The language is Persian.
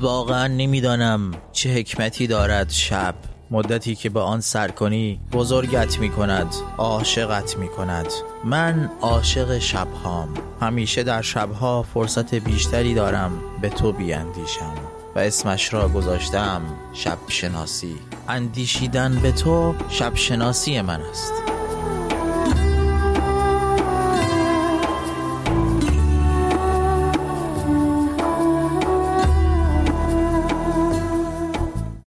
واقعا نمی‌دانم چه حکمتی دارد شب. مدتی که به آن سرکنی، بزرگت می کند عاشقت می کند من عاشق شبهام. همیشه در شبها فرصت بیشتری دارم به تو بیاندیشم و اسمش را گذاشتم شب شناسی اندیشیدن به تو شب شناسی من است.